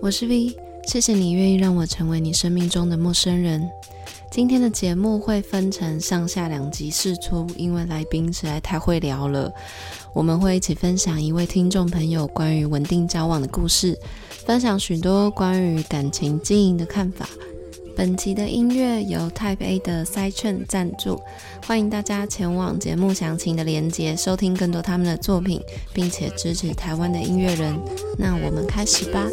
我是 V，谢谢你愿意让我成为你生命中的陌生人。今天的节目会分成上下两集释出，因为来宾实在太会聊了。我们会一起分享一位听众朋友关于稳定交往的故事，分享许多关于感情经营的看法。本集的音乐由 Type A 的 Sidechain 赞助，欢迎大家前往节目详情的连结，收听更多他们的作品，并且支持台湾的音乐人。那我们开始吧。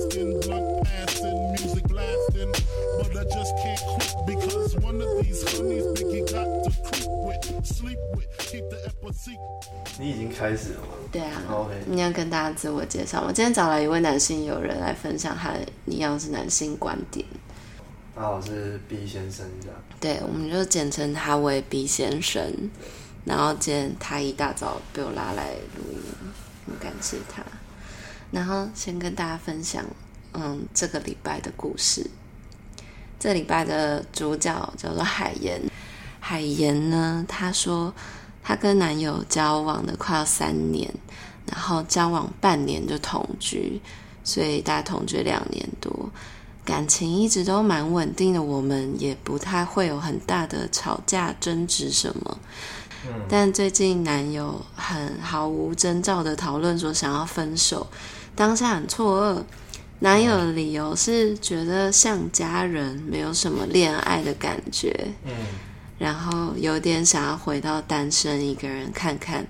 你已经开始了吗？对啊。OK。你要跟大家自我介绍。我今天找来一位男性友人来分享他一样是男性观点。大家好，我是 B 先生，这样。对，我们就简称他为 B 先生。然后今天他一大早被我拉来录音，很感谢他。然后先跟大家分享，嗯，这个礼拜的故事。这礼拜的主角叫做海妍。海妍呢，她说她跟男友交往了快要三年，然后交往半年就同居，所以大概同居两年多。感情一直都蛮稳定的，我们也不太会有很大的吵架争执什么。嗯。但最近男友很毫无征兆的讨论说想要分手，当下很错愕。男友的理由是觉得像家人，没有什么恋爱的感觉。嗯。然后有点想要回到单身一个人看看，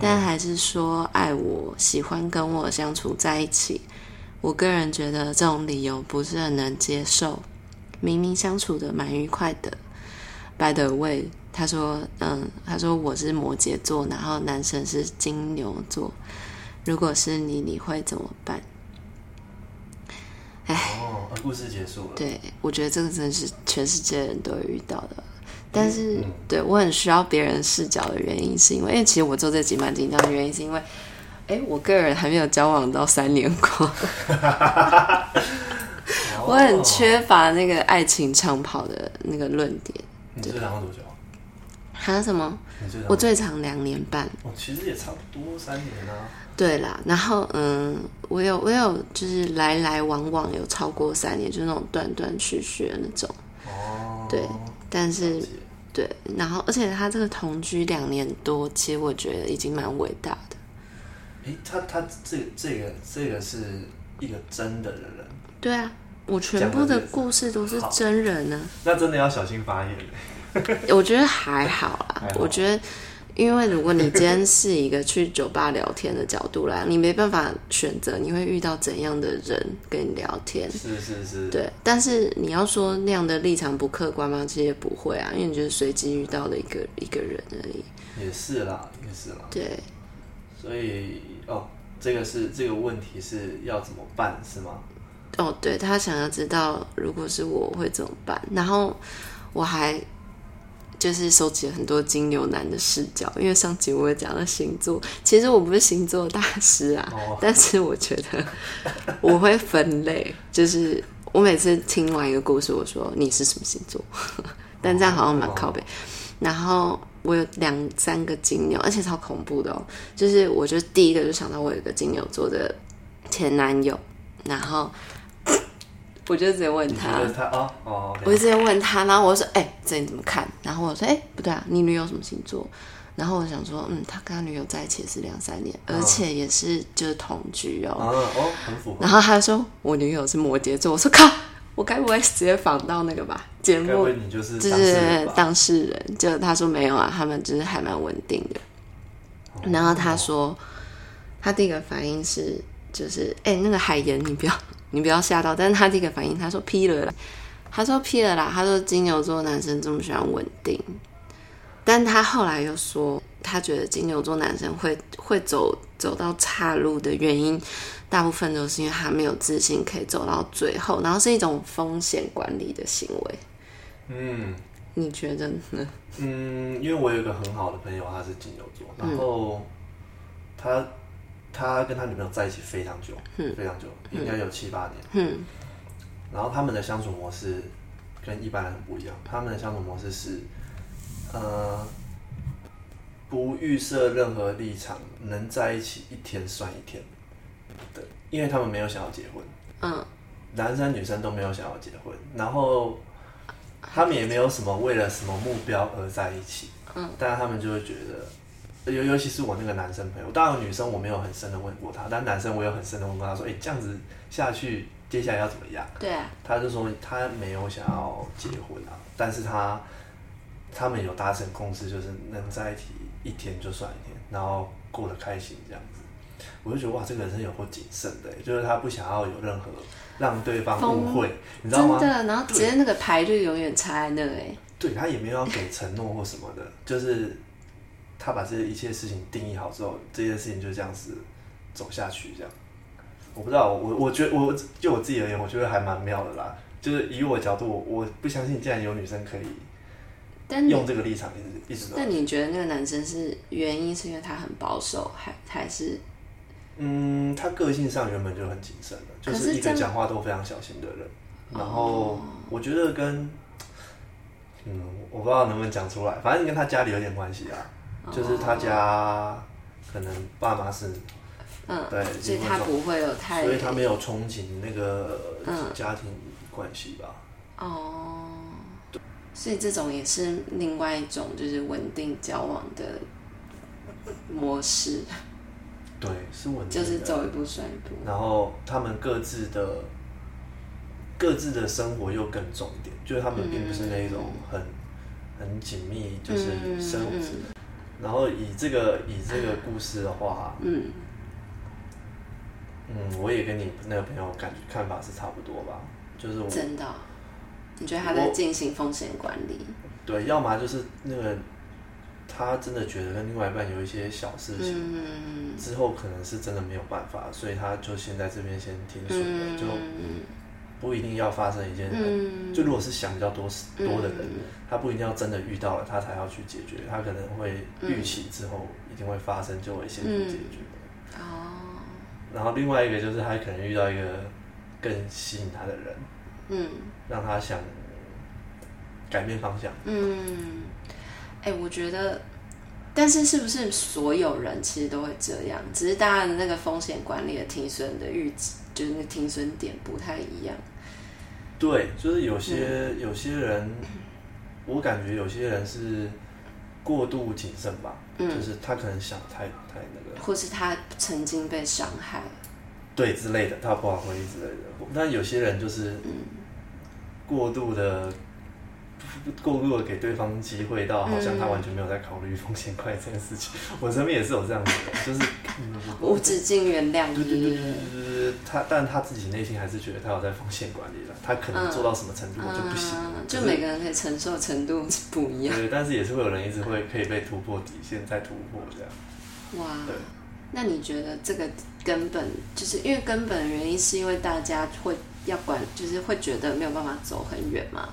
但还是说爱我，喜欢跟我相处在一起。我个人觉得这种理由不是很能接受，明明相处的蛮愉快的。By the way，他说，嗯，他说我是摩羯座，然后男生是金牛座。如果是你，你会怎么办？哎，哦，故事结束了。对，我觉得这个真的是全世界人都会遇到的。但是，嗯嗯、对我很需要别人视角的原因，是因为，因为其实我做这集蛮紧张的原因，是因为。哎，我个人还没有交往到三年过，我很缺乏那个爱情长跑的那个论点。你最长多久？还有什么？我最长两年半。哦，其实也差不多三年啊。对啦，然后嗯，我有我有就是来来往往有超过三年，就是那种断断续续的那种。哦。对，但是对，然后而且他这个同居两年多，其实我觉得已经蛮伟大的。诶，他他这这个这个是一个真的人，对啊，我全部的故事都是真人呢。那真的要小心发言。我觉得还好啦，我觉得，因为如果你今天是一个去酒吧聊天的角度来，你没办法选择你会遇到怎样的人跟你聊天。是是是。对，但是你要说那样的立场不客观吗？其实也不会啊，因为你就是随机遇到的一个一个人而已。也是啦，也是啦。对。所以哦，这个是这个问题是要怎么办是吗？哦，对，他想要知道如果是我会怎么办，然后我还就是收集了很多金牛男的视角，因为上集我也讲了星座，其实我不是星座大师啊，哦、但是我觉得我会分类，就是我每次听完一个故事，我说你是什么星座，但这样好像蛮靠北，哦、然后。我有两三个金牛，而且超恐怖的哦。就是我就第一个就想到我有一个金牛座的前男友，然后我就直接问他，他哦哦，我就直接问他，然后我说：“哎、欸，这你怎么看？”然后我说：“哎、欸，不对啊，你女友什么星座？”然后我想说：“嗯，他跟他女友在一起是两三年，而且也是就是同居哦。”哦，很符合。然后他说：“我女友是摩羯座。”我说：“靠。”我该不会直接访到那个吧？节目就是就是当事人，就他说没有啊，他们就是还蛮稳定的。然后他说，他第一个反应是就是哎、欸，那个海盐，你不要 你不要吓到。但是他第一个反应，他说劈了啦，他说劈了啦。他说金牛座男生这么喜欢稳定，但他后来又说，他觉得金牛座男生会会走走到岔路的原因。大部分都是因为他没有自信可以走到最后，然后是一种风险管理的行为。嗯，你觉得呢？嗯，因为我有一个很好的朋友，他是金牛座，然后他他跟他女朋友在一起非常久，嗯、非常久，应该有七八年。嗯，然后他们的相处模式跟一般人不一样，他们的相处模式是，呃，不预设任何立场，能在一起一天算一天。对，因为他们没有想要结婚。嗯。男生女生都没有想要结婚，然后他们也没有什么为了什么目标而在一起。嗯。但他们就会觉得，尤尤其是我那个男生朋友，当然女生我没有很深的问过他，但男生我有很深的问过他说：“哎、欸，这样子下去，接下来要怎么样？”对啊。他就说他没有想要结婚啊，但是他他们有达成共识，就是能在一起一天就算一天，然后过得开心这样子。我就觉得哇，这个人是有够谨慎的，就是他不想要有任何。让对方误会，你知道吗？真的，然后直接那个牌就永远插在那哎。对，他也没有要给承诺或什么的，就是他把这一切事情定义好之后，这件事情就这样子走下去，这样。我不知道，我我觉得我就我自己而言，我觉得还蛮妙的啦。就是以我的角度，我我不相信竟然有女生可以用这个立场一直一直。但你觉得那个男生是原因是因为他很保守，还还是？嗯，他个性上原本就很谨慎的，就是一个讲话都非常小心的人。然后我觉得跟，嗯，我不知道能不能讲出来，反正跟他家里有点关系啊。就是他家可能爸妈是，嗯，对，所以他不会有太，所以他没有憧憬那个家庭关系吧。哦，所以这种也是另外一种就是稳定交往的模式。对，是稳定的，就是走一步算一步。然后他们各自的各自的生活又更重一点，就是他们并不是那种很、嗯、很紧密，就是生活。嗯、然后以这个以这个故事的话，嗯嗯，我也跟你那个朋友感觉看法是差不多吧，就是我真的，你觉得他在进行风险管理？对，要么就是那个。他真的觉得跟另外一半有一些小事情，嗯、之后可能是真的没有办法，所以他就先在这边先停损了，嗯、就不一定要发生一件。嗯、就如果是想比较多多的人，嗯、他不一定要真的遇到了他才要去解决，他可能会预期之后一定会发生，就会先去解决。哦、嗯。然后另外一个就是他可能遇到一个更吸引他的人，嗯，让他想改变方向。嗯。哎、欸，我觉得，但是是不是所有人其实都会这样？只是大家的那个风险管理的停损的预期，就是那停损点不太一样。对，就是有些、嗯、有些人，我感觉有些人是过度谨慎吧，嗯、就是他可能想太太那个，或是他曾经被伤害，对之类的，他不好回忆之类的。但有些人就是过度的。过度的给对方机会，到好像他完全没有在考虑风险管理这件事情。嗯、我身边也是有这样子的，就是、嗯、无止境原谅。对对对对对，他但他自己内心还是觉得他有在风险管理了。他可能做到什么程度就不行，嗯、就每个人可以承受程度不一样。对，但是也是会有人一直会可以被突破底线，再突破这样。哇，对。那你觉得这个根本就是因为根本原因是因为大家会要管，就是会觉得没有办法走很远嘛？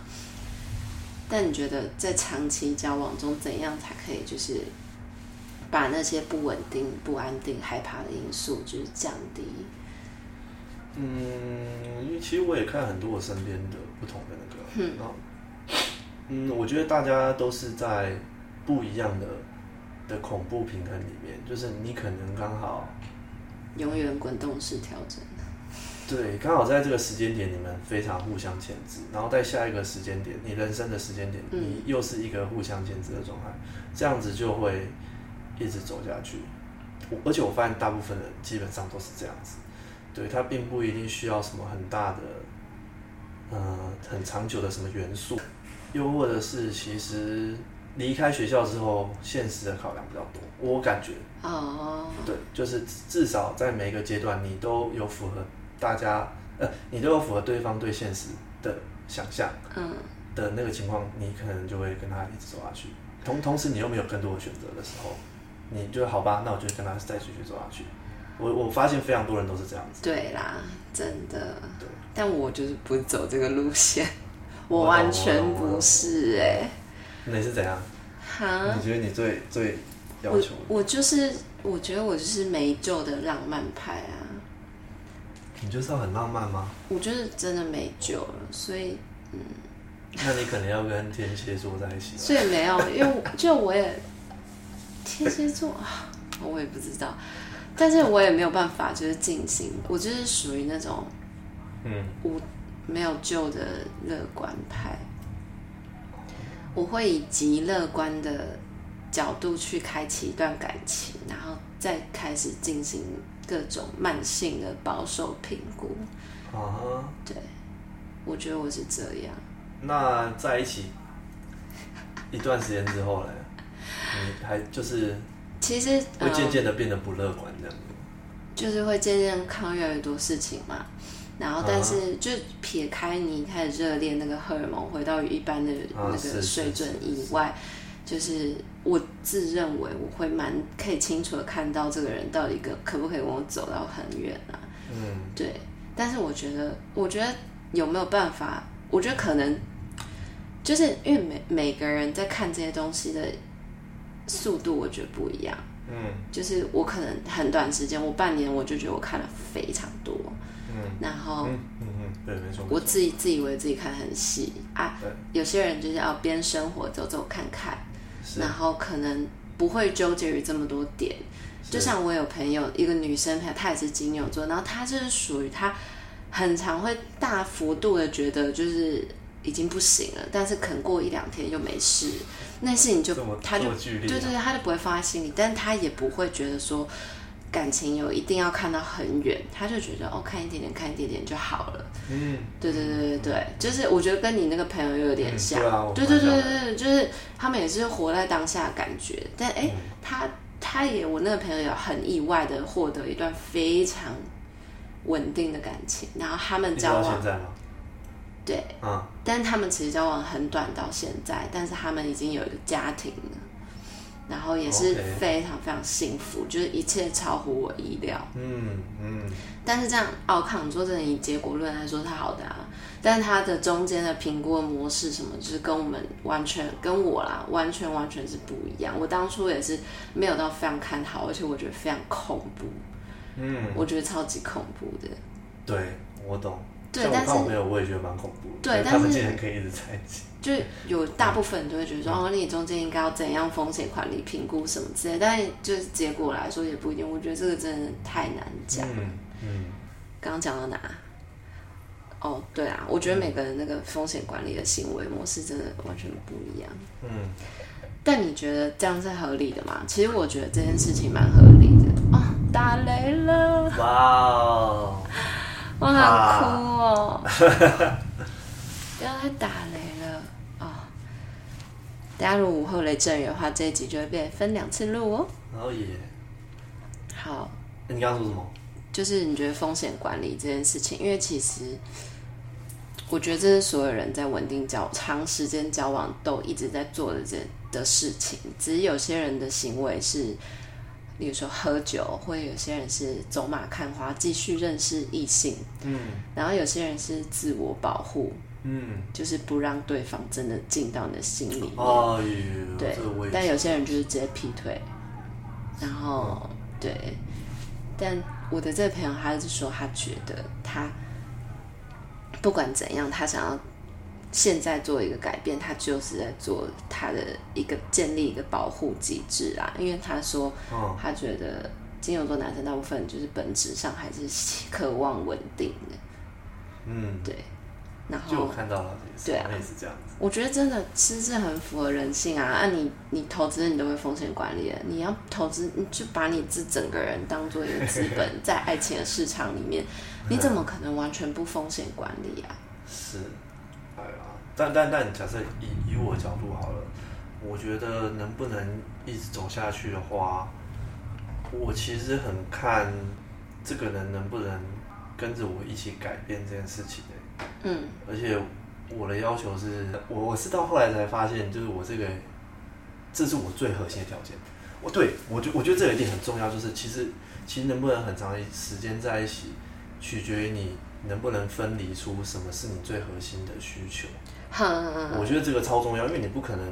但你觉得在长期交往中，怎样才可以就是把那些不稳定、不安定、害怕的因素就是降低？嗯，因为其实我也看很多我身边的不同的那个，嗯，嗯，我觉得大家都是在不一样的的恐怖平衡里面，就是你可能刚好永远滚动式调整。对，刚好在这个时间点，你们非常互相牵制，然后在下一个时间点，你人生的时间点，你又是一个互相牵制的状态，这样子就会一直走下去。而且我发现大部分人基本上都是这样子，对，他并不一定需要什么很大的，嗯、呃，很长久的什么元素，又或者是其实离开学校之后，现实的考量比较多。我感觉，哦，对，就是至少在每一个阶段，你都有符合。大家，呃，你都有符合对方对现实的想象，嗯，的那个情况，你可能就会跟他一直走下去。同同时，你又没有更多的选择的时候，你就好吧，那我就跟他再继续走下去。我我发现非常多人都是这样子。对啦，真的。对。但我就是不走这个路线，我完全不是哎、欸。你是怎样？哈？你觉得你最最要求我？我就是，我觉得我就是没救的浪漫派啊。你就是要很浪漫吗？我就是真的没救了，所以嗯，那你可能要跟天蝎座在一起。所以没有，因为就我也天蝎座啊，我也不知道，但是我也没有办法，就是进行，我就是属于那种，嗯，无没有救的乐观派，我会以极乐观的角度去开启一段感情，然后再开始进行各种慢性的保守评估。啊，对，我觉得我是这样。那在一起一段时间之后呢？你还就是，其实会渐渐的变得不乐观这样子，就是会渐渐抗越来越多事情嘛。然后，但是就撇开你开始热恋那个荷尔蒙回到一般的那个水准以外，就是我自认为我会蛮可以清楚的看到这个人到底可可不可以跟我走到很远啊。嗯，对。但是我觉得，我觉得有没有办法？我觉得可能就是因为每每个人在看这些东西的速度，我觉得不一样。嗯，就是我可能很短时间，我半年我就觉得我看了非常多。嗯，然后嗯嗯嗯，对，没错。我自己自以为自己看很细啊。对，有些人就是要边生活走走看看，然后可能不会纠结于这么多点。就像我有朋友，一个女生她，她也是金牛座，然后她就是属于她很常会大幅度的觉得就是已经不行了，但是可能过一两天就没事，那事情就她就对对对，她就不会放在心里，但是她也不会觉得说感情有一定要看到很远，他就觉得哦，看一点点，看一点点就好了。嗯，对对对对对，就是我觉得跟你那个朋友又有点像，对对对对对，就是他们也是活在当下的感觉，但哎，他。他也，我那个朋友有很意外的获得一段非常稳定的感情，然后他们交往，对，嗯，但是他们其实交往很短到现在，但是他们已经有一个家庭了，然后也是非常非常幸福，就是一切超乎我意料，嗯嗯，但是这样奥康说真的以结果论来说是好的啊。但他的中间的评估的模式什么，就是跟我们完全跟我啦，完全完全是不一样。我当初也是没有到非常看好，而且我觉得非常恐怖。嗯，我觉得超级恐怖的。对，我懂。对，但是我没有，我也觉得蛮恐怖。对，但是他们竟然可以一直在一起。就有大部分人都会觉得说，嗯、哦，你中间应该要怎样风险管理评估什么之类，但是就是结果来说也不一定。我觉得这个真的太难讲。嗯嗯。刚刚讲到哪？哦，oh, 对啊，我觉得每个人那个风险管理的行为模式真的完全不一样。嗯，但你觉得这样是合理的吗？其实我觉得这件事情蛮合理的。哦，打雷了！哇哦，我好哭哦！不要再打雷了哦。等下如果午后雷阵雨的话，这一集就会变分两次录哦。哦耶！好，你刚刚说什么？就是你觉得风险管理这件事情，因为其实我觉得这是所有人在稳定交长时间交往都一直在做的这的事情。只是有些人的行为是，比如说喝酒，或者有些人是走马看花，继续认识异性。嗯，然后有些人是自我保护，嗯，就是不让对方真的进到你的心里面。哦，对。但有些人就是直接劈腿，然后、嗯、对，但。我的这个朋友，他是说，他觉得他不管怎样，他想要现在做一个改变，他就是在做他的一个建立一个保护机制啊。因为他说，他觉得金牛座男生大部分就是本质上还是渴望稳定的。嗯，对。然后就我看到了，对啊，也是这样子。我觉得真的其实很符合人性啊！啊你，你你投资你都会风险管理的，你要投资，你就把你这整个人当做一个资本，在爱情的市场里面，你怎么可能完全不风险管理啊？是，但但但假设以以我角度好了，我觉得能不能一直走下去的话，我其实很看这个人能不能跟着我一起改变这件事情。嗯，而且我的要求是，我我是到后来才发现，就是我这个，这是我最核心的条件。我对我觉我觉得这个一点很重要，就是其实其实能不能很长时间在一起，取决于你能不能分离出什么是你最核心的需求。我觉得这个超重要，因为你不可能，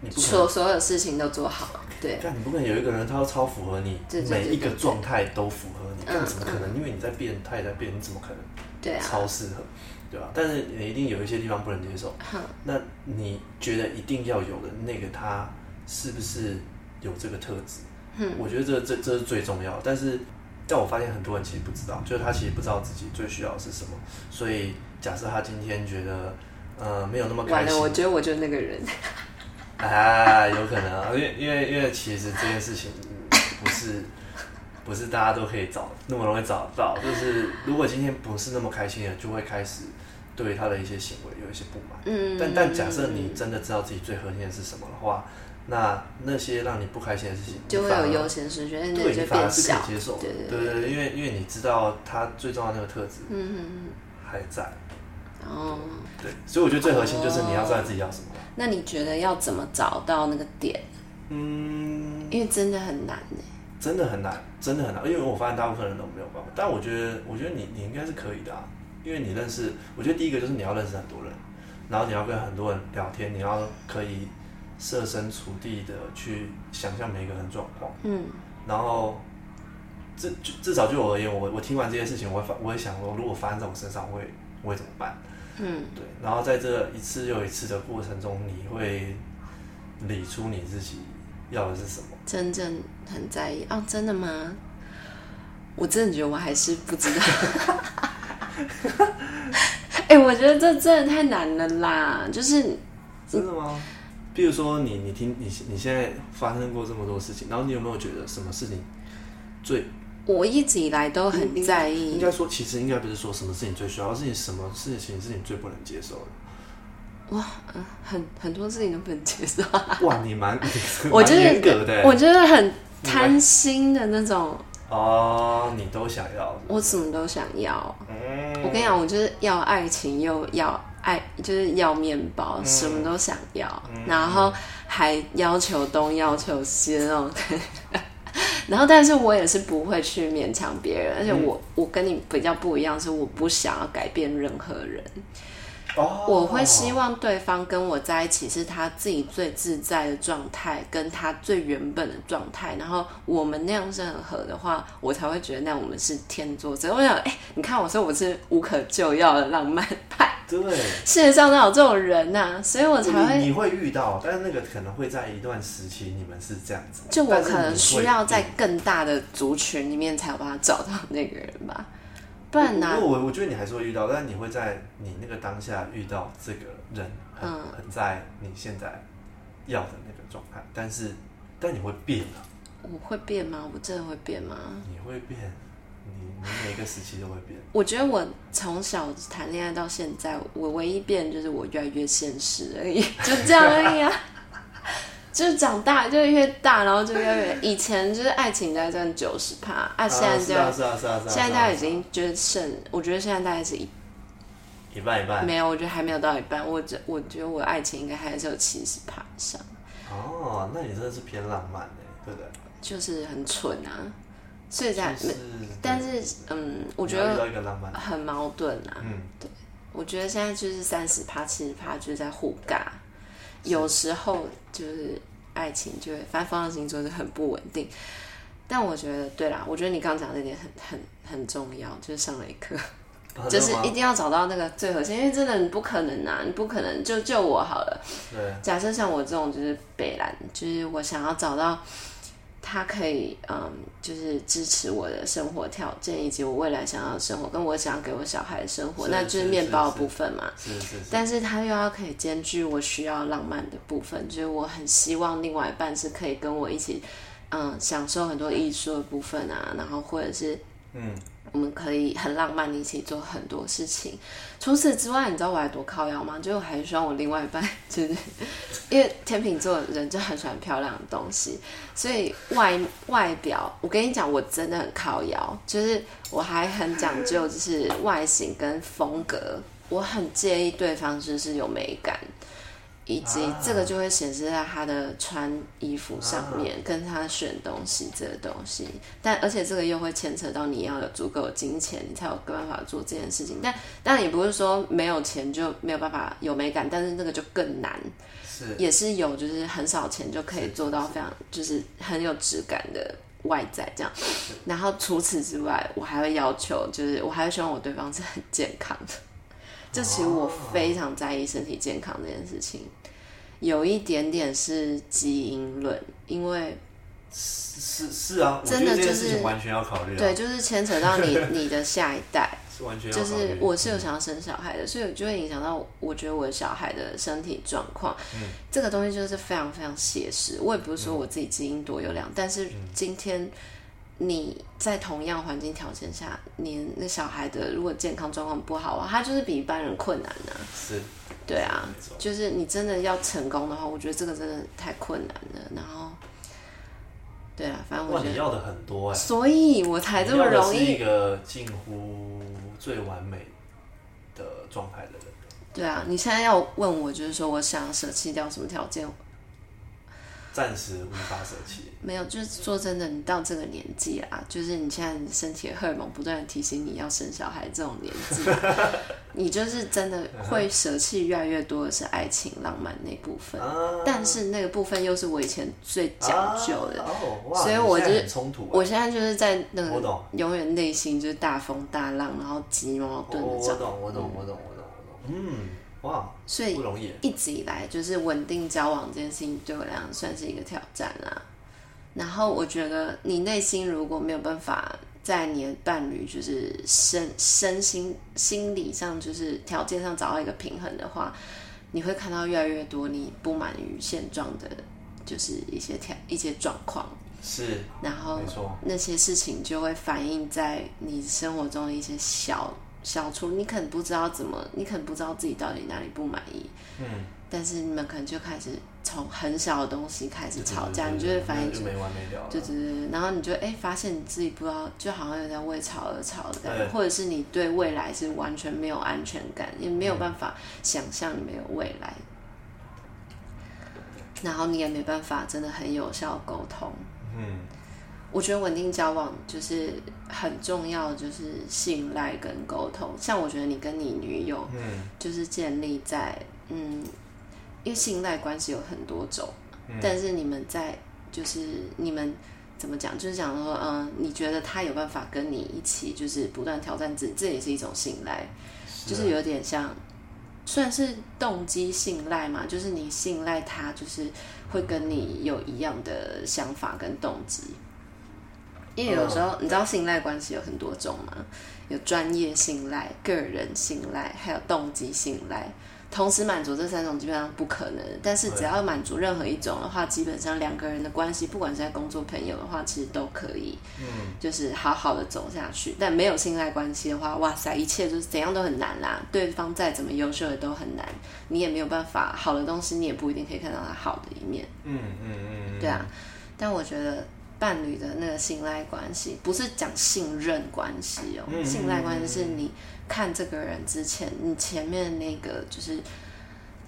你不所所有事情都做好，对。但你不可能有一个人他要超符合你，每一个状态都符合你，怎么可能？因为你在变，他也在变，你怎么可能？对啊，超适合。对吧？但是你一定有一些地方不能接受。嗯、那你觉得一定要有的那个他，是不是有这个特质？嗯，我觉得这这这是最重要的。但是，但我发现很多人其实不知道，就是他其实不知道自己最需要的是什么。所以，假设他今天觉得呃没有那么开心，完了，我觉得我就是那个人。啊，有可能啊，因为因为因为其实这件事情不是不是大家都可以找那么容易找得到。就是如果今天不是那么开心的，就会开始对他的一些行为有一些不满。嗯，但但假设你真的知道自己最核心的是什么的话，那那些让你不开心的事情就会有优先顺序，对，你反而是可以接受的。对对对，因为因为你知道他最重要的那个特质，嗯嗯还在。哦，对，所以我觉得最核心就是你要知道自己要什么。那你觉得要怎么找到那个点？嗯，因为真的很难呢。真的很难，真的很难。因为我发现大部分人都没有办法，但我觉得，我觉得你你应该是可以的啊。因为你认识，我觉得第一个就是你要认识很多人，然后你要跟很多人聊天，你要可以设身处地的去想象每一个人状况。嗯，然后至至少就我而言，我我听完这些事情，我会发，我会想说，如果发生在我身上，我会我会怎么办？嗯，对，然后在这一次又一次的过程中，你会理出你自己要的是什么？真正很在意哦，真的吗？我真的觉得我还是不知道。哎、欸，我觉得这真的太难了啦！就是真的吗？比如说你，你听你你现在发生过这么多事情，然后你有没有觉得什么事情最？我一直以来都很在意。应该说，其实应该不是说什么事情最需要，而是你什么事情是你最不能接受的。哇，嗯，很很多事情都不能接受。哇，你蛮我就是我就是很贪心的那种。哦，你都想要？我什么都想要。嗯，我跟你讲，我就是要爱情，又要爱，就是要面包，嗯，什么都想要，嗯，然后还要求东要求西那种。然后，但是我也是不会去勉强别人，而且我我跟你比较不一样，是我不想要改变任何人。Oh. 我会希望对方跟我在一起是他自己最自在的状态，跟他最原本的状态。然后我们那样是很合的话，我才会觉得那我们是天作之合。我想，哎，你看我说我是无可救药的浪漫派。对，世界上哪有这种人呐、啊？所以我才会你，你会遇到，但是那个可能会在一段时期，你们是这样子。就我可能需要在更大的族群里面才有办法找到那个人吧。不然呢？我我觉得你还是会遇到，但你会在你那个当下遇到这个人，很、嗯、很在你现在要的那个状态，但是但你会变啊？我会变吗？我真的会变吗？你会变。你每个时期都会变。我觉得我从小谈恋爱到现在，我唯一变就是我越来越现实而已，就这样而已啊。就是长大就越大，然后就越来越。以前就是爱情在占九十趴，啊，现在就现在大概已经就是剩，我觉得现在大概是一一半一半。没有，我觉得还没有到一半。我觉我觉得我的爱情应该还是有七十趴以上。哦，那你真的是偏浪漫的，对不对？就是很蠢啊。所以在，就是、但是嗯，我觉得很矛盾啊。嗯，对，我觉得现在就是三十趴、七十趴，就是在互尬。有时候就是爱情就会，反正风象星座是很不稳定。但我觉得，对啦，我觉得你刚刚讲的那点很很很重要，就是上了一课，啊、就是一定要找到那个最核心，因为真的你不可能啊，你不可能就就我好了。对，假设像我这种就是北蓝，就是我想要找到。他可以，嗯，就是支持我的生活条件，以及我未来想要的生活，跟我想要给我小孩的生活，那就是面包的部分嘛。是是，是，是，是。但是他又要可以兼具我需要浪漫的部分，就是我很希望另外一半是可以跟我一起，嗯，享受很多艺术的部分啊，然后或者是，嗯。我们可以很浪漫的一起做很多事情。除此之外，你知道我还多靠腰吗？就我还希望我另外一半，就是 因为天秤座的人就很喜欢漂亮的东西，所以外外表，我跟你讲，我真的很靠腰，就是我还很讲究，就是外形跟风格，我很介意对方就是有美感。以及这个就会显示在他的穿衣服上面，跟他选东西这个东西。但而且这个又会牵扯到你要有足够的金钱，你才有办法做这件事情。但当然也不是说没有钱就没有办法有美感，但是那个就更难。是，也是有，就是很少钱就可以做到非常就是很有质感的外在这样。然后除此之外，我还会要求，就是我还会希望我对方是很健康的。这其实我非常在意身体健康这件事情，有一点点是基因论，因为是是是啊，真的就是完全要考虑、啊，对，就是牵扯到你 你的下一代，是完全就是我是有想要生小孩的，嗯、所以就会影响到我觉得我的小孩的身体状况。嗯，这个东西就是非常非常写实。我也不是说我自己基因多优良，嗯、但是今天你在同样环境条件下，你那小孩的如果健康状况不好啊，他就是比一般人困难呢、啊。是，对啊，就是你真的要成功的话，我觉得这个真的太困难了。然后。对啊，反正我觉得你要的很多哎，所以我才这么容易。是一个近乎最完美的状态的人。对啊，你现在要问我，就是说我想要舍弃掉什么条件？暂时无法舍弃。没有，就是说真的，你到这个年纪啊，就是你现在你身体的荷尔蒙不断的提醒你要生小孩这种年纪，你就是真的会舍弃越来越多的是爱情浪漫那部分，但是那个部分又是我以前最讲究的，所以我就是我现在就是在那个永远内心就是大风大浪，然后急矛盾的这样。我懂，我懂，我懂，我懂，我懂，嗯。哇，所以一直以来就是稳定交往这件事情对我来讲算是一个挑战啦。然后我觉得你内心如果没有办法在你的伴侣就是身身心心理上就是条件上找到一个平衡的话，你会看到越来越多你不满于现状的，就是一些条一些状况。是，然后那些事情就会反映在你生活中的一些小。小处，你可能不知道怎么，你可能不知道自己到底哪里不满意。嗯，但是你们可能就开始从很小的东西开始吵架，对对对对，你就会发现就没完没了。对对对，然后你就哎、欸、发现你自己不知道，就好像有点为吵而吵的感觉，或者是你对未来是完全没有安全感，也没有办法想象你没有未来，嗯、然后你也没办法真的很有效沟通。嗯。我觉得稳定交往就是很重要，就是信赖跟沟通。像我觉得你跟你女友，嗯，就是建立在嗯，因为信赖关系有很多种，嗯，但是你们在就是你们怎么讲？就是讲说，嗯，你觉得他有办法跟你一起，就是不断挑战自己，这也是一种信赖，是就是有点像算是动机信赖嘛，就是你信赖他，就是会跟你有一样的想法跟动机。因为有时候你知道信赖关系有很多种嘛，有专业信赖、个人信赖，还有动机信赖。同时满足这三种基本上不可能，但是只要满足任何一种的话，基本上两个人的关系，不管是在工作、朋友的话，其实都可以，嗯，就是好好的走下去。但没有信赖关系的话，哇塞，一切就是怎样都很难啦。对方再怎么优秀的都很难，你也没有办法好的东西，你也不一定可以看到他好的一面。嗯嗯嗯，对啊。但我觉得。伴侣的那个信赖关系，不是讲信任关系哦。嗯、信赖关系是你看这个人之前，你前面那个就是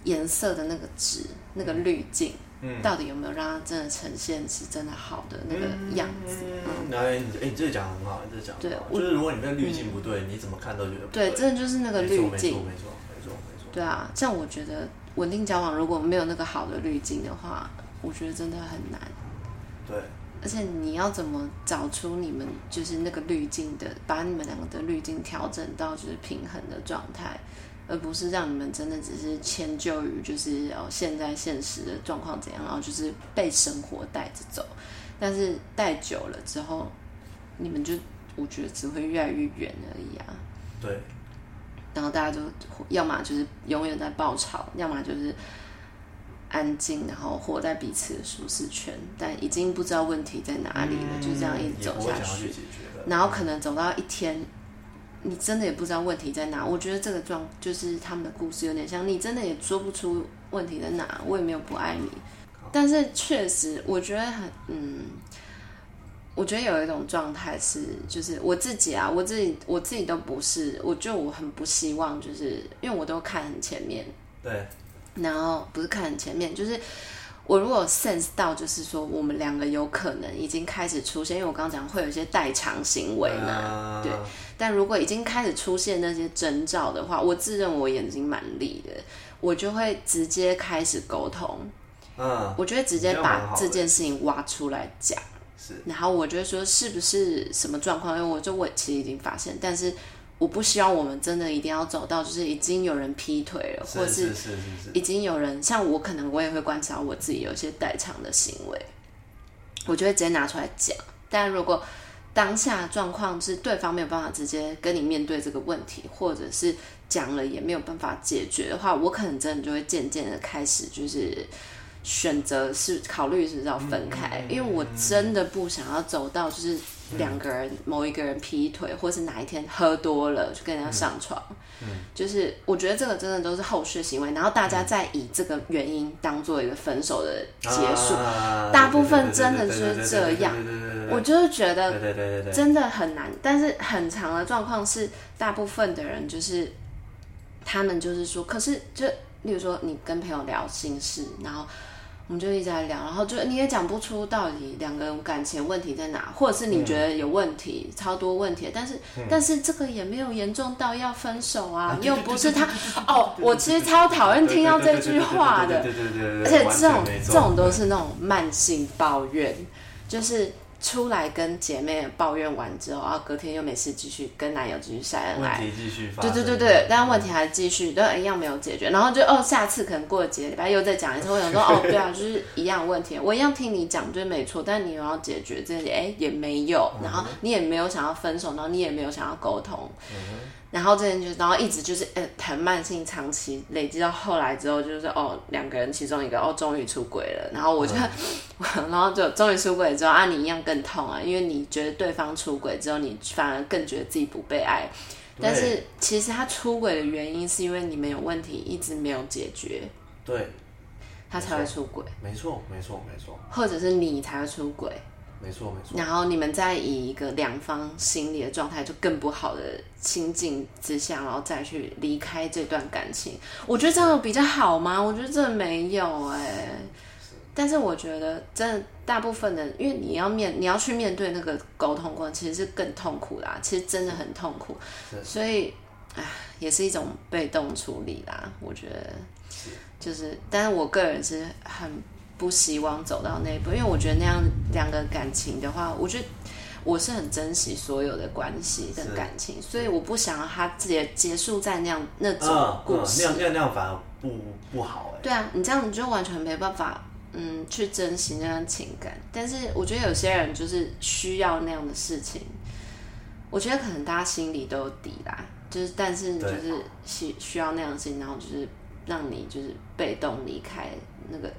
颜色的那个纸、那个滤镜，嗯、到底有没有让他真的呈现是真的好的那个样子？嗯，哎、嗯欸，你这个讲很好，你这个讲对，就是如果你那个滤镜不对，嗯、你怎么看都觉得不对。对，真的就是那个滤镜，没错，没错，没错，没错。对啊，像我觉得稳定交往如果没有那个好的滤镜的话，我觉得真的很难。对。而且你要怎么找出你们就是那个滤镜的，把你们两个的滤镜调整到就是平衡的状态，而不是让你们真的只是迁就于就是哦现在现实的状况怎样，然后就是被生活带着走。但是带久了之后，你们就我觉得只会越来越远而已啊。对。然后大家就要么就是永远在爆吵，要么就是。安静，然后活在彼此的舒适圈，但已经不知道问题在哪里了，就这样一直走下去。然后可能走到一天，你真的也不知道问题在哪。我觉得这个状就是他们的故事有点像，你真的也说不出问题在哪。我也没有不爱你，但是确实我觉得很嗯，我觉得有一种状态是，就是我自己啊，我自己我自己都不是，我就我很不希望，就是因为我都看很前面，对。然后不是看很前面，就是我如果 sense 到，就是说我们两个有可能已经开始出现，因为我刚刚讲会有一些代偿行为嘛，uh、对。但如果已经开始出现那些征兆的话，我自认我眼睛蛮利的，我就会直接开始沟通。嗯，uh, 我就会直接把这件事情挖出来讲。是，然后我就会说是不是什么状况？因为我就我其实已经发现，但是。我不希望我们真的一定要走到，就是已经有人劈腿了，或是已经有人像我，可能我也会观察我自己有一些代偿的行为。我就会直接拿出来讲。但如果当下状况是对方没有办法直接跟你面对这个问题，或者是讲了也没有办法解决的话，我可能真的就会渐渐的开始就是选择是考虑是不是要分开，因为我真的不想要走到就是两个人某一个人劈腿，或是哪一天喝多了就跟人家上床，就是我觉得这个真的都是后续行为，然后大家再以这个原因当做一个分手的结束，大部分真的就是这样。我就是觉得，真的很难，但是很长的状况是，大部分的人就是，他们就是说，可是就，例如说你跟朋友聊心事，然后我们就一直在聊，然后就你也讲不出到底两个人感情问题在哪，或者是你觉得有问题，嗯、超多问题，但是、嗯、但是这个也没有严重到要分手啊，又不是他哦，我其实超讨厌听到这句话的，而且这种这种都是那种慢性抱怨，就是。出来跟姐妹抱怨完之后，然后隔天又没事，继续跟男友继续晒恩爱，问题继续发对对对对，但是问题还继续，都一样没有解决。然后就哦，下次可能过了几个礼拜又再讲一次，我想说哦，对啊，就是一样问题，我一样听你讲，就是没错，但你有要解决这些，哎，也没有，然后你也没有想要分手，然后你也没有想要沟通。嗯然后这件就，然后一直就是呃很慢性，长期累积到后来之后，就是哦两个人其中一个哦终于出轨了，然后我就，嗯、然后就终于出轨之后啊你一样更痛啊，因为你觉得对方出轨之后，你反而更觉得自己不被爱，但是其实他出轨的原因是因为你没有问题一直没有解决，对，他才会出轨，没错没错没错，或者是你才会出轨。没错没错，然后你们再以一个两方心理的状态就更不好的心境之下，然后再去离开这段感情，我觉得这样比较好吗？我觉得这没有哎、欸，但是我觉得真的大部分的，因为你要面你要去面对那个沟通过程，其实是更痛苦啦，其实真的很痛苦，所以哎，也是一种被动处理啦，我觉得。就是，但是我个人是很。不希望走到那一步，因为我觉得那样两个感情的话，我觉得我是很珍惜所有的关系的感情，所以我不想让它直接结束在那样那种故事，嗯嗯、那样那样反而不不好哎。对啊，你这样你就完全没办法嗯去珍惜那段情感。但是我觉得有些人就是需要那样的事情，我觉得可能大家心里都有底啦，就是但是就是需需要那样的事情，然后就是让你就是被动离开那个。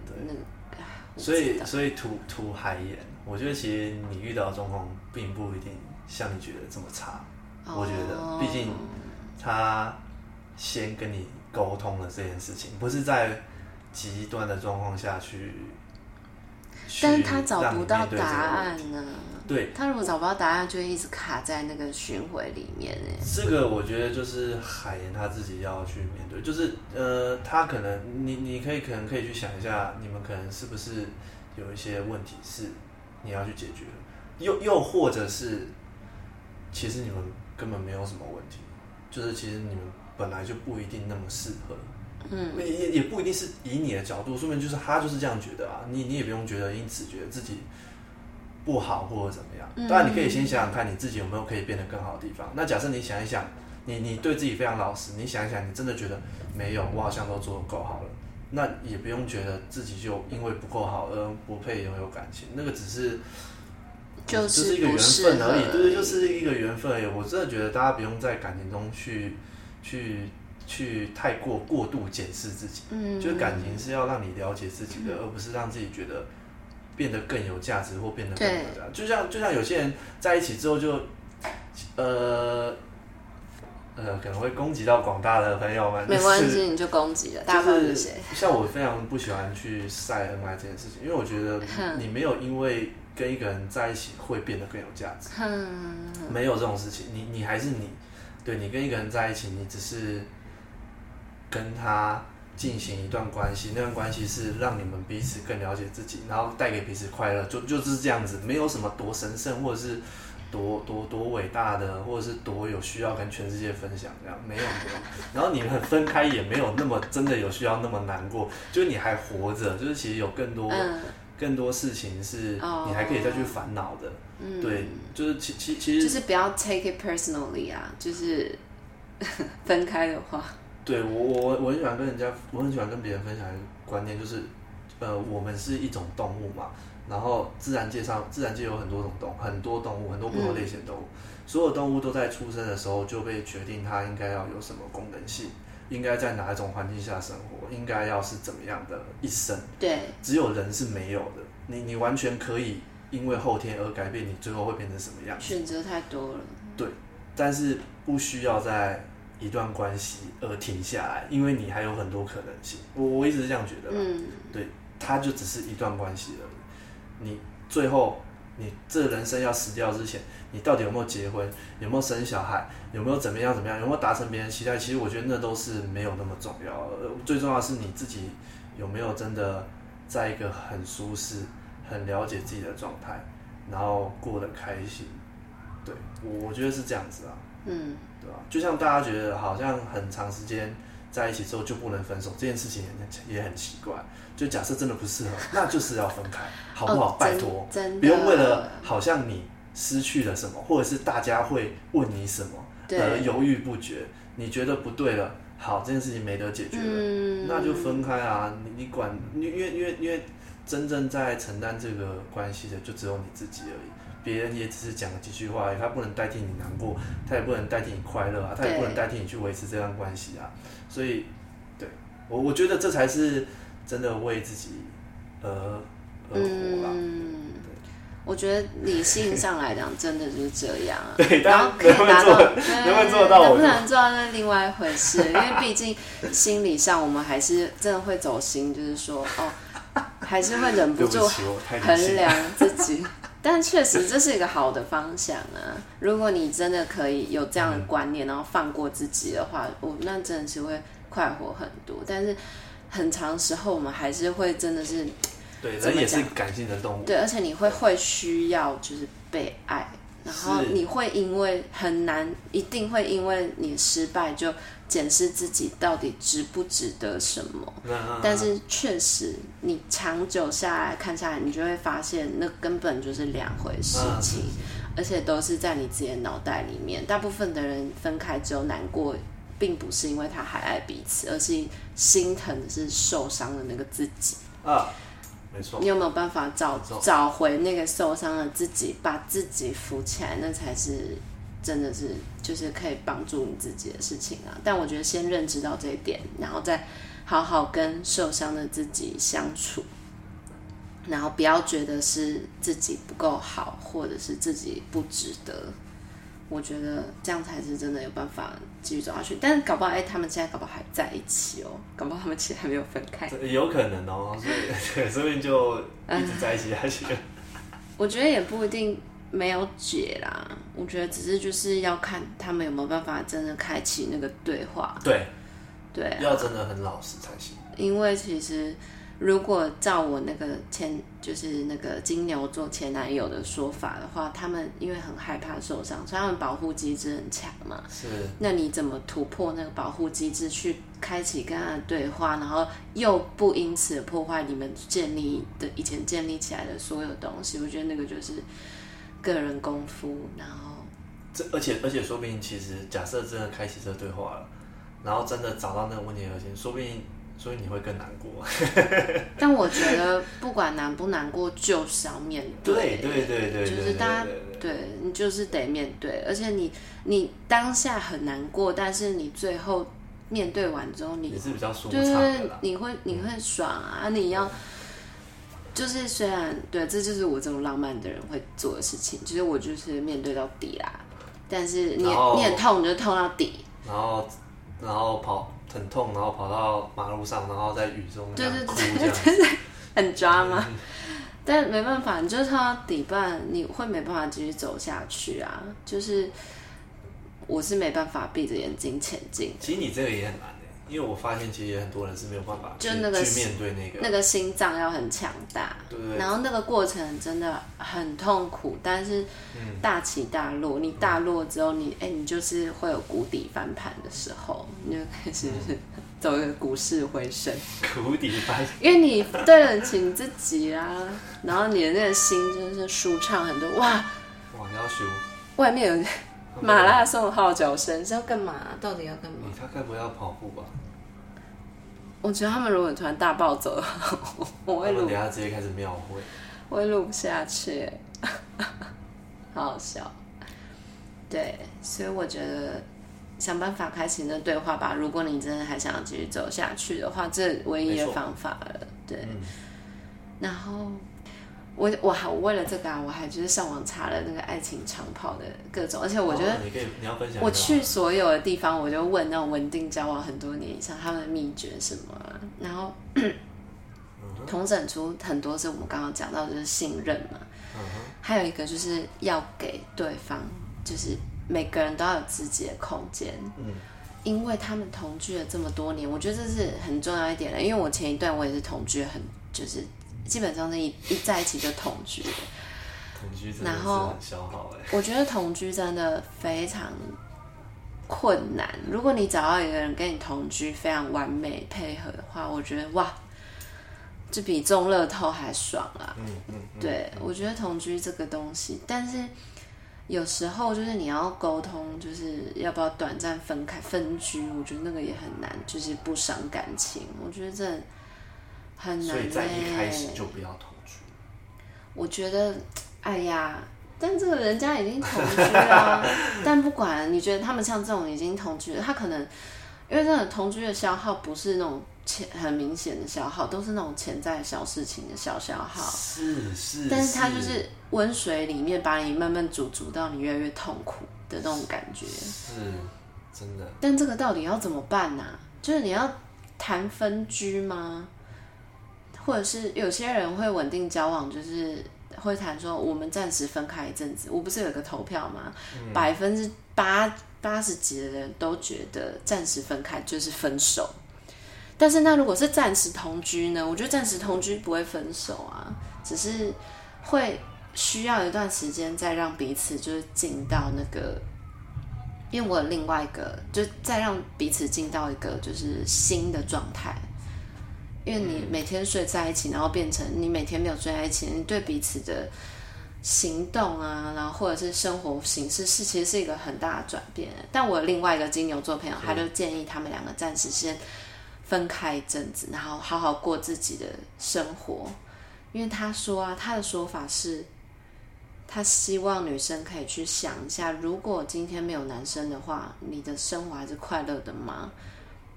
所以，所以涂涂海盐，我觉得其实你遇到的状况并不一定像你觉得这么差。Oh. 我觉得，毕竟他先跟你沟通了这件事情，不是在极端的状况下去。但是他找不到答案呢？对，他如果找不到答案，就会一直卡在那个循环里面。这个我觉得就是海岩他自己要去面对，就是呃，他可能你你可以可能可以去想一下，你们可能是不是有一些问题是你要去解决，又又或者是其实你们根本没有什么问题，就是其实你们本来就不一定那么适合。嗯，也也不一定是以你的角度，说明就是他就是这样觉得啊，你你也不用觉得因此觉得自己不好或者怎么样。当然，你可以先想想看你自己有没有可以变得更好的地方。那假设你想一想，你你对自己非常老实，你想一想，你真的觉得没有，我好像都做的够好了，那也不用觉得自己就因为不够好而不配拥有感情，那个只是就是，就是一个缘分而已，对对，就是一个缘分而已。我真的觉得大家不用在感情中去去。去太过过度检视自己，嗯，就是感情是要让你了解自己的，嗯、而不是让自己觉得变得更有价值或变得更好。对，就像就像有些人在一起之后就，呃呃，可能会攻击到广大的朋友们。没关系，你就攻击了。大部分是谁？像我非常不喜欢去晒恩爱这件事情，因为我觉得你没有因为跟一个人在一起会变得更有价值，嗯，没有这种事情。你你还是你，对，你跟一个人在一起，你只是。跟他进行一段关系，那段关系是让你们彼此更了解自己，然后带给彼此快乐，就就是这样子，没有什么多神圣，或者是多多多伟大的，或者是多有需要跟全世界分享这样，没有没有。然后你们分开也没有那么真的有需要那么难过，就是你还活着，就是其实有更多、嗯、更多事情是你还可以再去烦恼的。嗯、对，就是其其其实就是不要 take it personally 啊，就是 分开的话。对我我我很喜欢跟人家，我很喜欢跟别人分享一个观念，就是，呃，我们是一种动物嘛，然后自然界上，自然界有很多种动，很多动物，很多不同类型的动物。嗯、所有动物都在出生的时候就被决定它应该要有什么功能性，应该在哪一种环境下生活，应该要是怎么样的一生。对，只有人是没有的。你你完全可以因为后天而改变你最后会变成什么样子。选择太多了。对，但是不需要在一段关系而停下来，因为你还有很多可能性。我我一直是这样觉得。嗯，对，它就只是一段关系而已。你最后，你这人生要死掉之前，你到底有没有结婚？有没有生小孩？有没有怎么样怎么样？有没有达成别人期待？其实我觉得那都是没有那么重要。最重要的是你自己有没有真的在一个很舒适、很了解自己的状态，然后过得开心。对，我我觉得是这样子啊。嗯，对吧？就像大家觉得好像很长时间在一起之后就不能分手，这件事情也很奇怪。就假设真的不适合，那就是要分开，好不好？哦、拜托，不用为了好像你失去了什么，或者是大家会问你什么而犹豫不决。你觉得不对了，好，这件事情没得解决了，嗯、那就分开啊！你你管，因为因为因为真正在承担这个关系的就只有你自己而已，别人也只是讲了几句话，他不能代替你难过，他也不能代替你快乐啊，他也不能代替你去维持这段关系啊。所以，对我我觉得这才是。真的为自己而而活吧。嗯，我觉得理性上来讲，真的就是这样啊。对，然后可以达到，能不能做到？能不能做到那另外一回事。因为毕竟心理上，我们还是真的会走心，就是说，哦，还是会忍不住衡量自己。但确实这是一个好的方向啊。如果你真的可以有这样的观念，然后放过自己的话，我那真的是会快活很多。但是。很长时候，我们还是会真的是，对，人也是感性的动物。对，而且你会会需要就是被爱，然后你会因为很难，一定会因为你失败就检视自己到底值不值得什么。嗯、但是确实，你长久下来看下来，你就会发现那根本就是两回事情，嗯、而且都是在你自己的脑袋里面。大部分的人分开之后难过。并不是因为他还爱彼此，而是心疼的是受伤的那个自己啊，没错。你有没有办法找找回那个受伤的自己，把自己扶起来？那才是真的是就是可以帮助你自己的事情啊！但我觉得先认知到这一点，然后再好好跟受伤的自己相处，然后不要觉得是自己不够好，或者是自己不值得。我觉得这样才是真的有办法继续走下去，但是搞不好哎、他们现在搞不好还在一起哦，搞不好他们其实还没有分开，有可能哦，所以，所以就一直在一起下去。我觉得也不一定没有解啦，我觉得只是就是要看他们有没有办法真的开启那个对话，对，对、啊，要真的很老实才行，因为其实。如果照我那个前就是那个金牛座前男友的说法的话，他们因为很害怕受伤，所以他们保护机制很强嘛。是。那你怎么突破那个保护机制，去开启跟他的对话，然后又不因此破坏你们建立的以前建立起来的所有东西？我觉得那个就是个人功夫。然后，这而且而且说不定，其实假设真的开启这对话了，然后真的找到那个问题核心，说不定。所以你会更难过，但我觉得不管难不难过，就是要面对。对对对对，就是大家对你就是得面对，而且你你当下很难过，但是你最后面对完之后，你也是比较舒畅的。对，你会你会爽啊！你要就是虽然对，这就是我这种浪漫的人会做的事情，就是我就是面对到底啦。但是你你很痛，你就痛到底，然后然后跑。很痛，然后跑到马路上，然后在雨中对对对，真的 很抓吗？但没办法，你就是他底半，你会没办法继续走下去啊。就是我是没办法闭着眼睛前进。其实你这个也很难。因为我发现，其实很多人是没有办法去，就那个去面对那个那个心脏要很强大，对然后那个过程真的很痛苦，但是大起大落，嗯、你大落之后你，哎，你就是会有谷底翻盘的时候，你就开始 走一个股市回升，谷底翻，因为你对得起你自己啊，然后你的那个心就是舒畅很多，哇哇，你要修，外面有。马拉松号角声是要干嘛？到底要干嘛？他该不会要跑步吧？我觉得他们如果突然大暴走，我会。他们等下直接开始庙会。我也录不下去，好好笑。对，所以我觉得想办法开启那对话吧。如果你真的还想要继续走下去的话，这唯一的方法了。对，嗯、然后我我还我为了这个啊，我还就是上网查了那个爱情长跑的各种，而且我觉得、哦、你可以你要分享，我去所有的地方，我就问那种稳定交往很多年以上他们的秘诀什么、啊，然后统整出很多是我们刚刚讲到的就是信任嘛，嗯、还有一个就是要给对方。就是每个人都要有自己的空间，嗯，因为他们同居了这么多年，我觉得这是很重要一点的。因为我前一段我也是同居了很，就是基本上是一一在一起就同居的，同居真的是很消耗哎。我觉得同居真的非常困难。如果你找到一个人跟你同居非常完美配合的话，我觉得哇，这比中乐透还爽啊！嗯嗯，嗯对，嗯、我觉得同居这个东西，但是。有时候就是你要沟通，就是要不要短暂分开分居，我觉得那个也很难，就是不伤感情。我觉得这很难。所以在一开始就不要同居。我觉得，哎呀，但这个人家已经同居了，但不管你觉得他们像这种已经同居了，他可能因为这种同居的消耗不是那种。潜很明显的消耗，都是那种潜在小事情的小消耗。是是，但是他就是温水里面把你慢慢煮，煮到你越来越痛苦的那种感觉。是，真的。但这个到底要怎么办呢、啊？就是你要谈分居吗？或者是有些人会稳定交往，就是会谈说我们暂时分开一阵子。我不是有个投票吗？百分之八八十几的人都觉得暂时分开就是分手。但是那如果是暂时同居呢？我觉得暂时同居不会分手啊，只是会需要一段时间再让彼此就是进到那个，因为我有另外一个，就再让彼此进到一个就是新的状态。因为你每天睡在一起，然后变成你每天没有睡在一起，你对彼此的行动啊，然后或者是生活形式是其实是一个很大的转变。但我有另外一个金牛座朋友，他就建议他们两个暂时先。分开一阵子，然后好好过自己的生活。因为他说啊，他的说法是，他希望女生可以去想一下，如果今天没有男生的话，你的生活还是快乐的吗？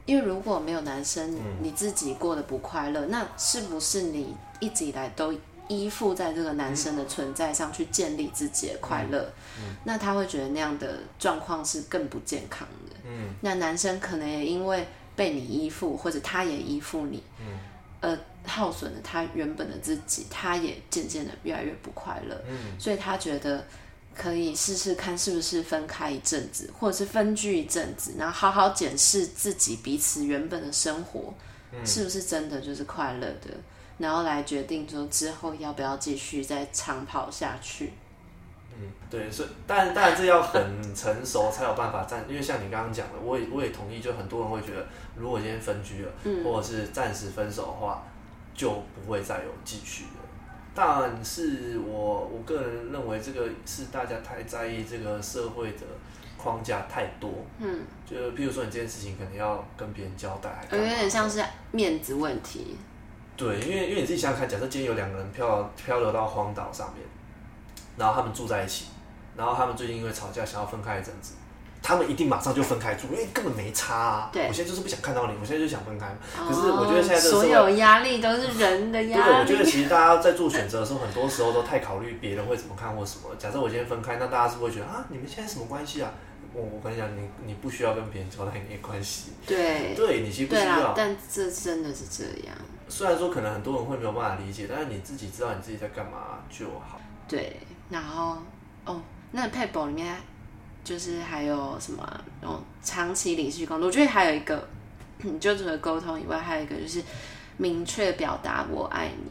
因为如果没有男生，你自己过得不快乐，那是不是你一直以来都依附在这个男生的存在上去建立自己的快乐？那他会觉得那样的状况是更不健康的。那男生可能也因为。被你依附，或者他也依附你，嗯，而耗损了他原本的自己，他也渐渐的越来越不快乐，嗯，所以他觉得可以试试看是不是分开一阵子，或者是分居一阵子，然后好好检视自己彼此原本的生活，嗯，是不是真的就是快乐的，然后来决定说之后要不要继续再长跑下去。嗯，对，所以，但当然这要很成熟才有办法站，因为像你刚刚讲的，我也我也同意，就很多人会觉得，如果今天分居了，嗯、或者是暂时分手的话，就不会再有继续了。但是我我个人认为，这个是大家太在意这个社会的框架太多，嗯，就譬如说你这件事情可能要跟别人交代，有点像是面子问题。对，因为因为你自己想想看，假设今天有两个人漂漂流到荒岛上面。然后他们住在一起，然后他们最近因为吵架想要分开一阵子，他们一定马上就分开住，因为根本没差啊。对，我现在就是不想看到你，我现在就想分开。可是我觉得现在这所有压力都是人的压力。对，我觉得 其实大家在做选择的时候，很多时候都太考虑别人会怎么看或什么。假设我今天分开，那大家是不是会觉得啊，你们现在什么关系啊？我我跟你讲，你你不需要跟别人交代你的关系。对，对你其实不需要。但这真的是这样。虽然说可能很多人会没有办法理解，但是你自己知道你自己在干嘛就好。对。然后，哦，那配宝里面就是还有什么？哦，长期领续工作，我觉得还有一个，就除了沟通以外，还有一个就是明确表达我爱你。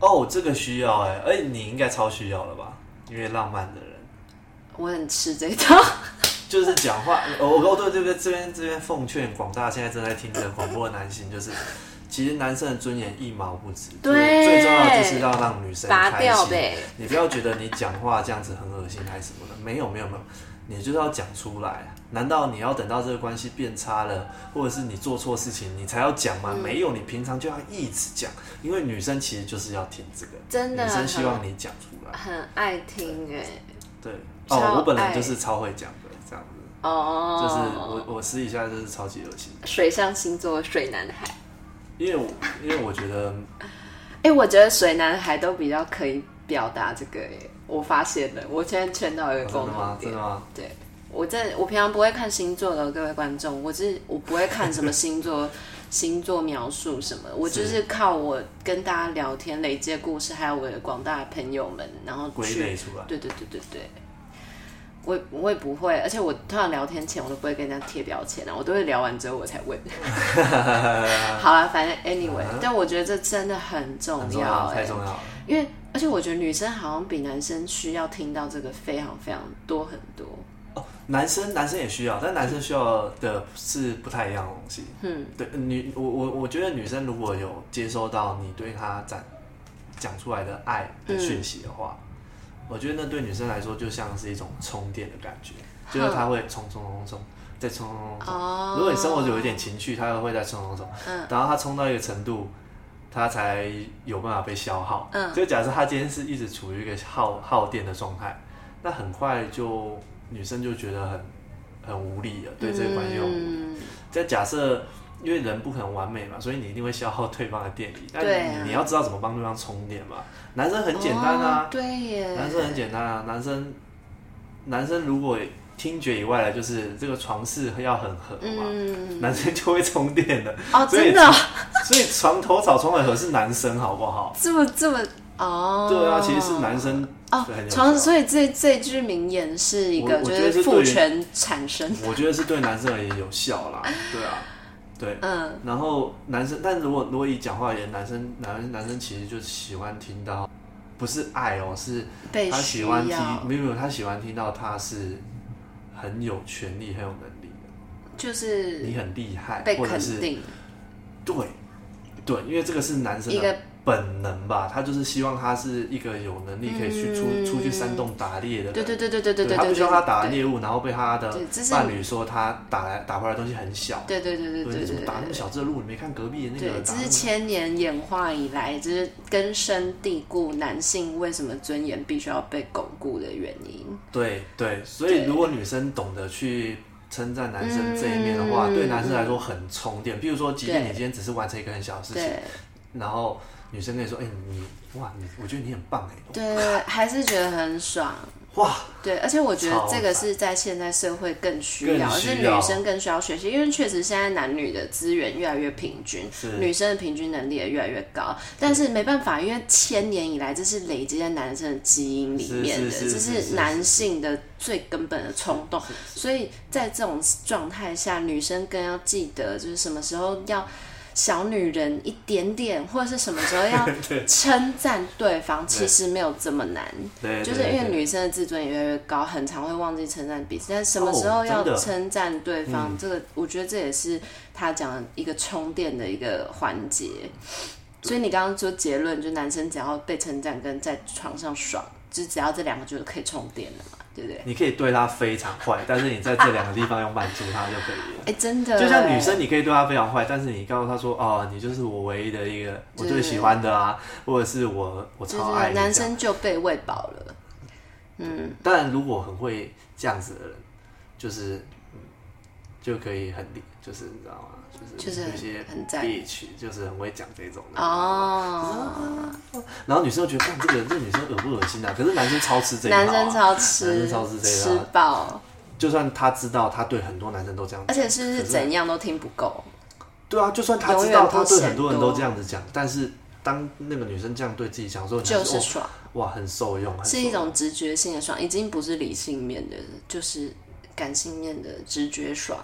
哦，这个需要哎，哎，你应该超需要了吧？因为浪漫的人，我很吃这一套，就是讲话。哦，哦，对对对，这边这边奉劝广大现在正在听的广播的男性，就是。其实男生的尊严一毛不值，对，最重要的就是要让女生开心。你不要觉得你讲话这样子很恶心还是什么的，没有没有没有，你就是要讲出来，难道你要等到这个关系变差了，或者是你做错事情，你才要讲吗？嗯、没有，你平常就要一直讲，因为女生其实就是要听这个，真的，女生希望你讲出来，很爱听哎。对，哦，我本来就是超会讲的，这样子。哦，就是我我私底下就是超级热心。水象星座水男孩，因为我因为我觉得，哎，我觉得水男孩都比较可以表达这个哎，我发现了，我现在圈到一个共同点，真的吗？对。我在我平常不会看星座的各位观众，我是我不会看什么星座 星座描述什么，我就是靠我跟大家聊天累积的故事，还有我的广大的朋友们，然后归类出来。对对对对对，我我也不会，而且我通常聊天前我都不会跟人家贴标签啊，我都会聊完之后我才问。好了，反正 anyway，、嗯、但我觉得这真的很重要，重要太重要了。因为而且我觉得女生好像比男生需要听到这个非常非常多很多。男生男生也需要，但男生需要的是不太一样的东西。嗯，对，女我我我觉得女生如果有接收到你对她讲讲出来的爱的讯息的话，嗯，我觉得那对女生来说就像是一种充电的感觉，就是她会充充充充再充充充充。哦，如果你生活有一点情绪，她会再充充充。嗯，然后她充到一个程度，她才有办法被消耗。嗯，就假设他今天是一直处于一个耗耗电的状态，那很快就。女生就觉得很很无力了，对这个关系很无力。再、嗯、假设，因为人不可能完美嘛，所以你一定会消耗对方的电力。但你，啊、你要知道怎么帮对方充电嘛。男生很简单啊，哦、对耶，男生很简单啊。男生男生如果听觉以外的，就是这个床是要很合嘛，嗯、男生就会充电的。哦，真的、哦所。所以床头草床尾合是男生，好不好？这么这么哦。对啊，其实是男生。哦，床，所以这这句名言是一个就是父权产生我。我觉得是对男生而言有效啦，对啊，对，嗯，然后男生，但如果如果以讲话而言，男生男男生其实就喜欢听到，不是爱哦，是他喜欢听，没有没有，他喜欢听到他是很有权利、很有能力的，就是你很厉害，被肯定，对对，因为这个是男生的。本能吧，他就是希望他是一个有能力可以去出、嗯、出去山洞打猎的人。对对对对对对，对，对，他不希望他打猎物，然后被他的伴侣说他打来打回来的东西很小。对对对对对，么打那么小只的鹿？你没看隔壁的那个？对，这是千年演化以来，就是根深蒂固，男性为什么尊严必须要被巩固的原因。对对，所以如果女生懂得去称赞男生这一面的话，对男生来说很充电。比如说，即便你今天只是完成一个很小的事情，然后。女生跟你说：“哎、欸，你哇，你我觉得你很棒哎。”对，还是觉得很爽哇。对，而且我觉得这个是在现在社会更需要，而且女生更需要学习，因为确实现在男女的资源越来越平均，女生的平均能力也越来越高。但是没办法，因为千年以来这是累积在男生的基因里面的，这是男性的最根本的冲动。所以在这种状态下，女生更要记得，就是什么时候要。小女人一点点，或者是什么时候要 称赞对方，其实没有这么难。对，就是因为女生的自尊也越来越高，很常会忘记称赞彼此。但什么时候要称赞对方，哦、这个我觉得这也是他讲的一个充电的一个环节。所以你刚刚说结论，就男生只要被称赞跟在床上爽，就只要这两个就可以充电了嘛。对不对？你可以对他非常坏，但是你在这两个地方要满足他就可以了。哎、欸，真的，就像女生，你可以对他非常坏，但是你告诉他说：“哦，你就是我唯一的一个我最喜欢的啊，或者是我我超爱你。”男生就被喂饱了。嗯，当然如果很会这样子的人，就是嗯，就可以很就是你知道吗？就是有些很在意，就是很会讲这种的哦。然后女生又觉得，这个这个女生恶不恶心啊？可是男生超吃这一套，男生超吃，男生超吃这一套，吃饱。就算他知道他对很多男生都这样，而且是不是怎样都听不够？对啊，就算他知道他对很多人都这样子讲，但是当那个女生这样对自己讲的时候，就是爽哇，很受用，是一种直觉性的爽，已经不是理性面的，就是感性面的直觉爽。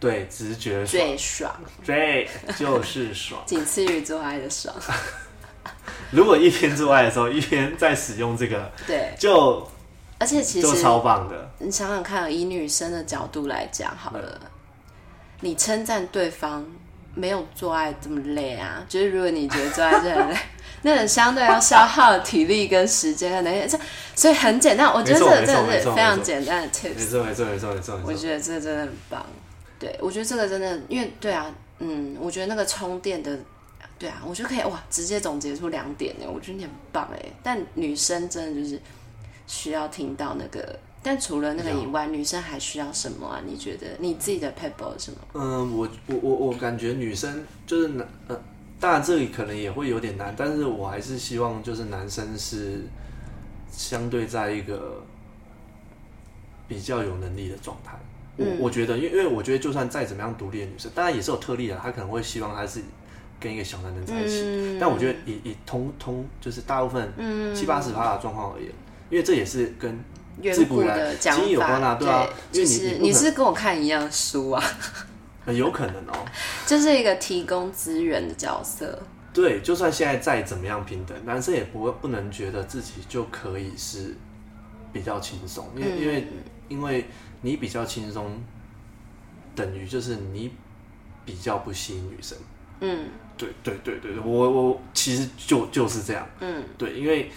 对，直觉爽最爽，对，就是爽，仅次于做爱的爽。如果一边做爱的时候，一边在使用这个，对，就而且其实就超棒的。你想想看，以女生的角度来讲，好了，你称赞对方没有做爱这么累啊，就是如果你觉得做爱这很累，那很相对要消耗体力跟时间的那些，所以很简单。我觉得这个真的是非常简单的 tips。没错没错没错没错。我觉得这个真的很棒。对，我觉得这个真的，因为对啊，嗯，我觉得那个充电的，对啊，我觉得可以哇，直接总结出两点呢。我觉得你很棒哎。但女生真的就是需要听到那个。但除了那个以外，女生还需要什么啊？你觉得你自己的 pebble 是什么？嗯，我我我我感觉女生就是男，呃，当然这里可能也会有点难，但是我还是希望就是男生是相对在一个比较有能力的状态。嗯，我我觉得，因为因为我觉得就算再怎么样独立的女生，当然也是有特例的，她可能会希望她是跟一个小男人在一起。嗯，但我觉得以以通通就是大部分七八十趴的状况而言，因为这也是跟自古的讲法，啊对啊，对，就是你，你是跟我看一样书啊，有可能哦，就是一个提供资源的角色。对，就算现在再怎么样平等，男生也不会不能觉得自己就可以是比较轻松，因为、嗯、因为因为你比较轻松，等于就是你比较不吸引女生。嗯，对对对对对，我我其实就就是这样。嗯，对，因为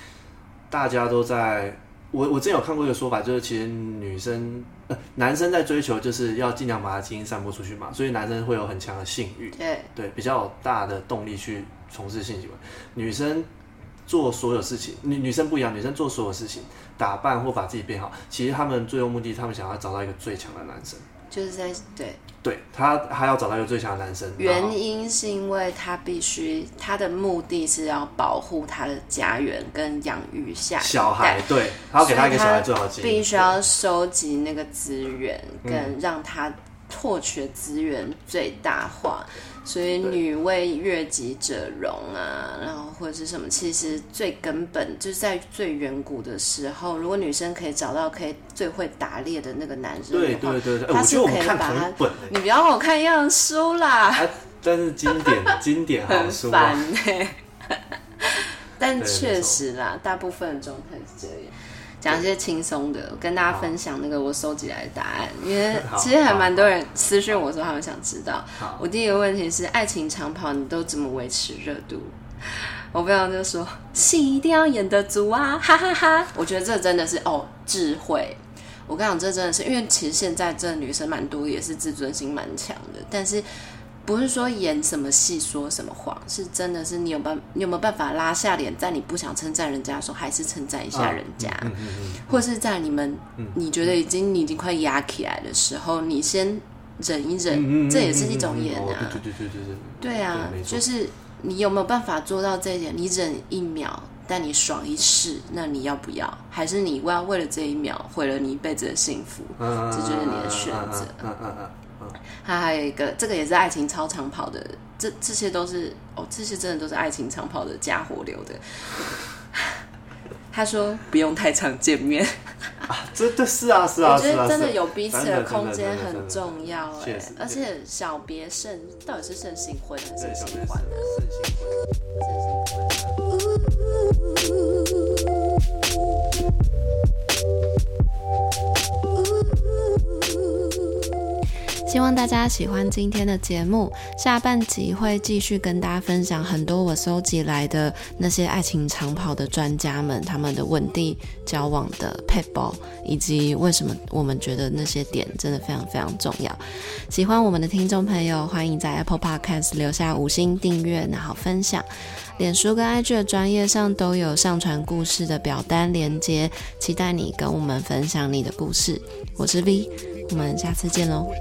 大家都在。我我之前有看过一个说法，就是其实女生呃男生在追求就是要尽量把他基因散播出去嘛，所以男生会有很强的性欲，对对，比较有大的动力去从事性行为。女生做所有事情，女女生不一样，女生做所有事情，打扮或把自己变好，其实他们最终目的，他们想要找到一个最强的男生。就是在对，对他还要找到一个最强的男生，原因是因为他必须他的目的是要保护他的家园跟养育下小孩，对，他要给他一个小孩最好的必须要收集那个资源，跟让他获取资源最大化。嗯所以女为悦己者容啊，然后或者是什么，其实最根本就是在最远古的时候，如果女生可以找到可以最会打猎的那个男人的话，对对对，他是可以把他。你不要让我看一样书啦。啊、但是经典经典好书啊。很烦欸、但确实啦，大部分的状态是这样。讲一些轻松的，跟大家分享那个我收集来的答案，因为 其实还蛮多人私讯我说他们想知道。我第一个问题是爱情长跑你都怎么维持热度？我朋友就说戏一定要演得足啊，哈哈哈，哈！我觉得这真的是哦智慧。我跟你讲，这真的是因为其实现在这女生蛮多，也是自尊心蛮强的，但是。不是说演什么戏说什么谎，是真的是你有办，你有没有办法拉下脸，在你不想称赞人家的时候，还是称赞一下人家，啊嗯嗯嗯嗯、或是在你们、嗯、你觉得已经你已经快压起来的时候，你先忍一忍，嗯嗯、这也是一种演啊。对对对对对。对啊，就是你有没有办法做到这一点？你忍一秒，但你爽一世，那你要不要？还是你要为了这一秒毁了你一辈子的幸福？啊、这就是你的选择。啊啊啊啊他还有一个，这个也是爱情超长跑的，这这些都是哦，这些真的都是爱情长跑的家伙流的。他说不用太常见面，啊，真的是啊，是啊，我觉得真的有彼此的空间很重要哎，而且小别胜到底是胜新婚还是胜新欢呢？胜新婚，胜新婚。希望大家喜欢今天的节目，下半集会继续跟大家分享很多我搜集来的那些爱情长跑的专家们他们的稳定交往的撇步，以及为什么我们觉得那些点真的非常非常重要。喜欢我们的听众朋友，欢迎在 Apple Podcast 留下五星订阅，然后分享。脸书跟 IG 的专业上都有上传故事的表单连接，期待你跟我们分享你的故事。我是 V。我们下次见喽。